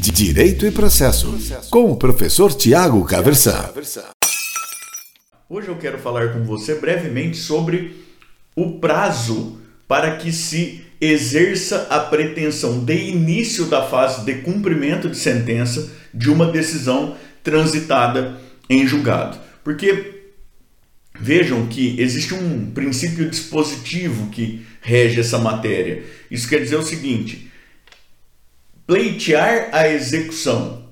Direito e Processo, com o professor Tiago Caversan. Hoje eu quero falar com você brevemente sobre o prazo para que se exerça a pretensão de início da fase de cumprimento de sentença de uma decisão transitada em julgado. Porque vejam que existe um princípio dispositivo que rege essa matéria. Isso quer dizer o seguinte: Pleitear a execução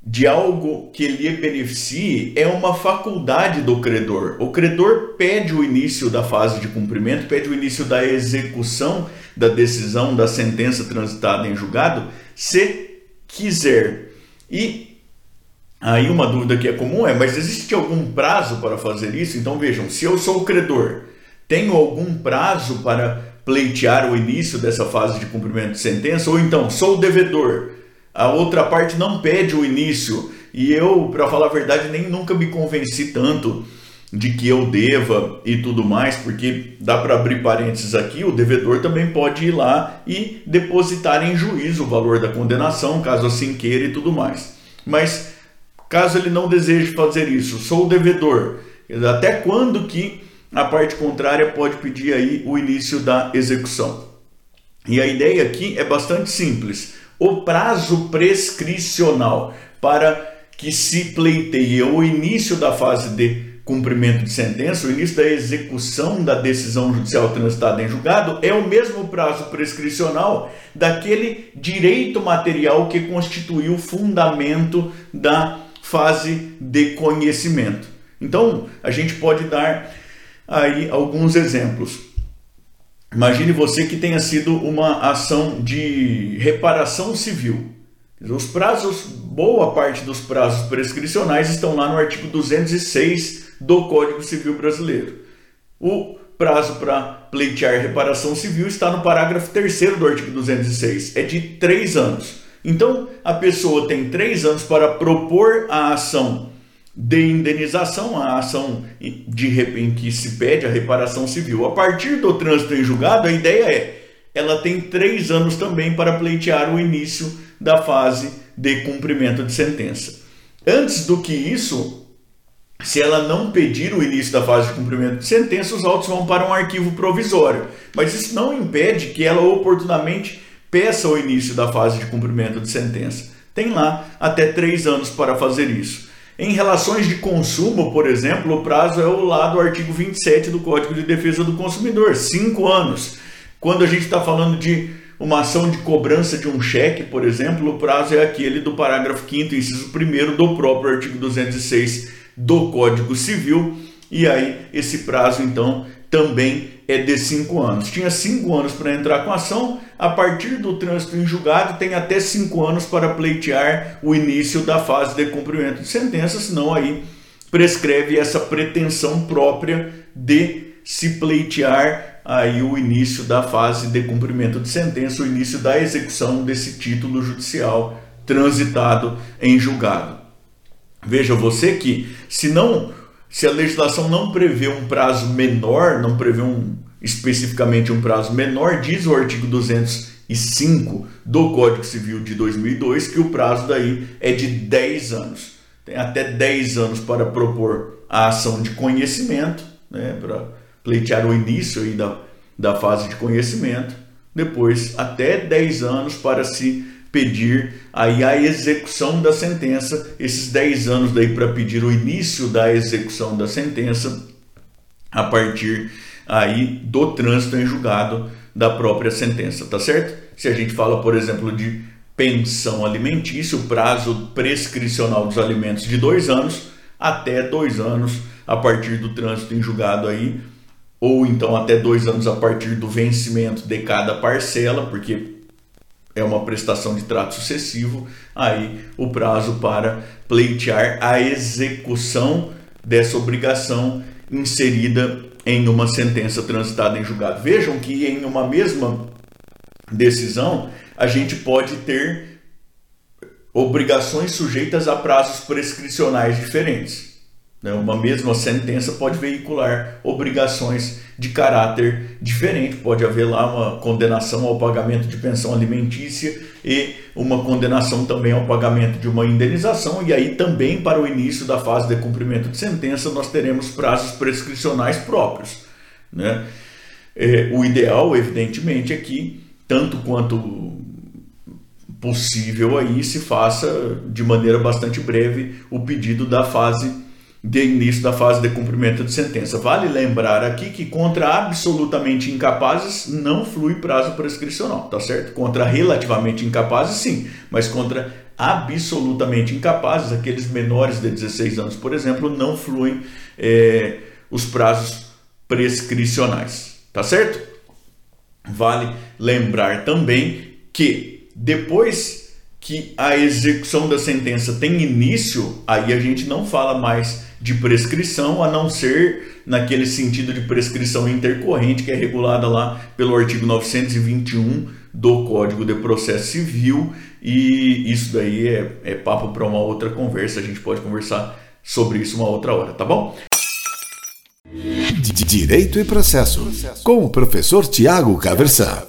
de algo que lhe beneficie é uma faculdade do credor. O credor pede o início da fase de cumprimento, pede o início da execução da decisão, da sentença transitada em julgado, se quiser. E aí uma dúvida que é comum é, mas existe algum prazo para fazer isso? Então vejam, se eu sou o credor, tenho algum prazo para pleitear o início dessa fase de cumprimento de sentença, ou então sou o devedor, a outra parte não pede o início, e eu, para falar a verdade, nem nunca me convenci tanto de que eu deva e tudo mais, porque dá para abrir parênteses aqui, o devedor também pode ir lá e depositar em juízo o valor da condenação, caso assim queira e tudo mais. Mas caso ele não deseje fazer isso, sou o devedor, até quando que a parte contrária pode pedir aí o início da execução. E a ideia aqui é bastante simples. O prazo prescricional para que se pleiteie o início da fase de cumprimento de sentença, o início da execução da decisão judicial transitada em julgado, é o mesmo prazo prescricional daquele direito material que constituiu o fundamento da fase de conhecimento. Então, a gente pode dar aí alguns exemplos. Imagine você que tenha sido uma ação de reparação civil. Os prazos, boa parte dos prazos prescricionais estão lá no artigo 206 do Código Civil Brasileiro. O prazo para pleitear reparação civil está no parágrafo 3 do artigo 206, é de 3 anos. Então, a pessoa tem 3 anos para propor a ação de indenização, a ação de, em que se pede a reparação civil. A partir do trânsito em julgado, a ideia é ela tem três anos também para pleitear o início da fase de cumprimento de sentença. Antes do que isso, se ela não pedir o início da fase de cumprimento de sentença, os autos vão para um arquivo provisório. Mas isso não impede que ela oportunamente peça o início da fase de cumprimento de sentença. Tem lá até três anos para fazer isso. Em relações de consumo, por exemplo, o prazo é o lá do artigo 27 do Código de Defesa do Consumidor, cinco anos. Quando a gente está falando de uma ação de cobrança de um cheque, por exemplo, o prazo é aquele do parágrafo 5 inciso 1 do próprio artigo 206 do Código Civil, e aí esse prazo então também é de cinco anos. Tinha cinco anos para entrar com a ação, a partir do trânsito em julgado, tem até cinco anos para pleitear o início da fase de cumprimento de sentença, senão aí prescreve essa pretensão própria de se pleitear aí o início da fase de cumprimento de sentença, o início da execução desse título judicial transitado em julgado. Veja você que se não se a legislação não prevê um prazo menor, não prevê um, especificamente um prazo menor, diz o artigo 205 do Código Civil de 2002 que o prazo daí é de 10 anos. Tem até 10 anos para propor a ação de conhecimento, né, para pleitear o início aí da, da fase de conhecimento, depois até 10 anos para se pedir aí a execução da sentença, esses 10 anos daí para pedir o início da execução da sentença a partir aí do trânsito em julgado da própria sentença, tá certo? Se a gente fala, por exemplo, de pensão alimentícia, o prazo prescricional dos alimentos de dois anos até dois anos a partir do trânsito em julgado aí, ou então até dois anos a partir do vencimento de cada parcela, porque é uma prestação de trato sucessivo, aí o prazo para pleitear a execução dessa obrigação inserida em uma sentença transitada em julgado. Vejam que em uma mesma decisão a gente pode ter obrigações sujeitas a prazos prescricionais diferentes. Né? Uma mesma sentença pode veicular obrigações de caráter diferente. Pode haver lá uma condenação ao pagamento de pensão alimentícia e uma condenação também ao pagamento de uma indenização, e aí também para o início da fase de cumprimento de sentença nós teremos prazos prescricionais próprios. Né? É, o ideal, evidentemente, é que tanto quanto possível aí se faça de maneira bastante breve o pedido da fase de início da fase de cumprimento de sentença. Vale lembrar aqui que contra absolutamente incapazes não flui prazo prescricional, tá certo? Contra relativamente incapazes sim, mas contra absolutamente incapazes, aqueles menores de 16 anos, por exemplo, não fluem é, os prazos prescricionais, tá certo? Vale lembrar também que depois que a execução da sentença tem início, aí a gente não fala mais de prescrição, a não ser naquele sentido de prescrição intercorrente que é regulada lá pelo artigo 921 do Código de Processo Civil, e isso daí é, é papo para uma outra conversa, a gente pode conversar sobre isso uma outra hora, tá bom? Direito e Processo, com o professor Tiago Caversan.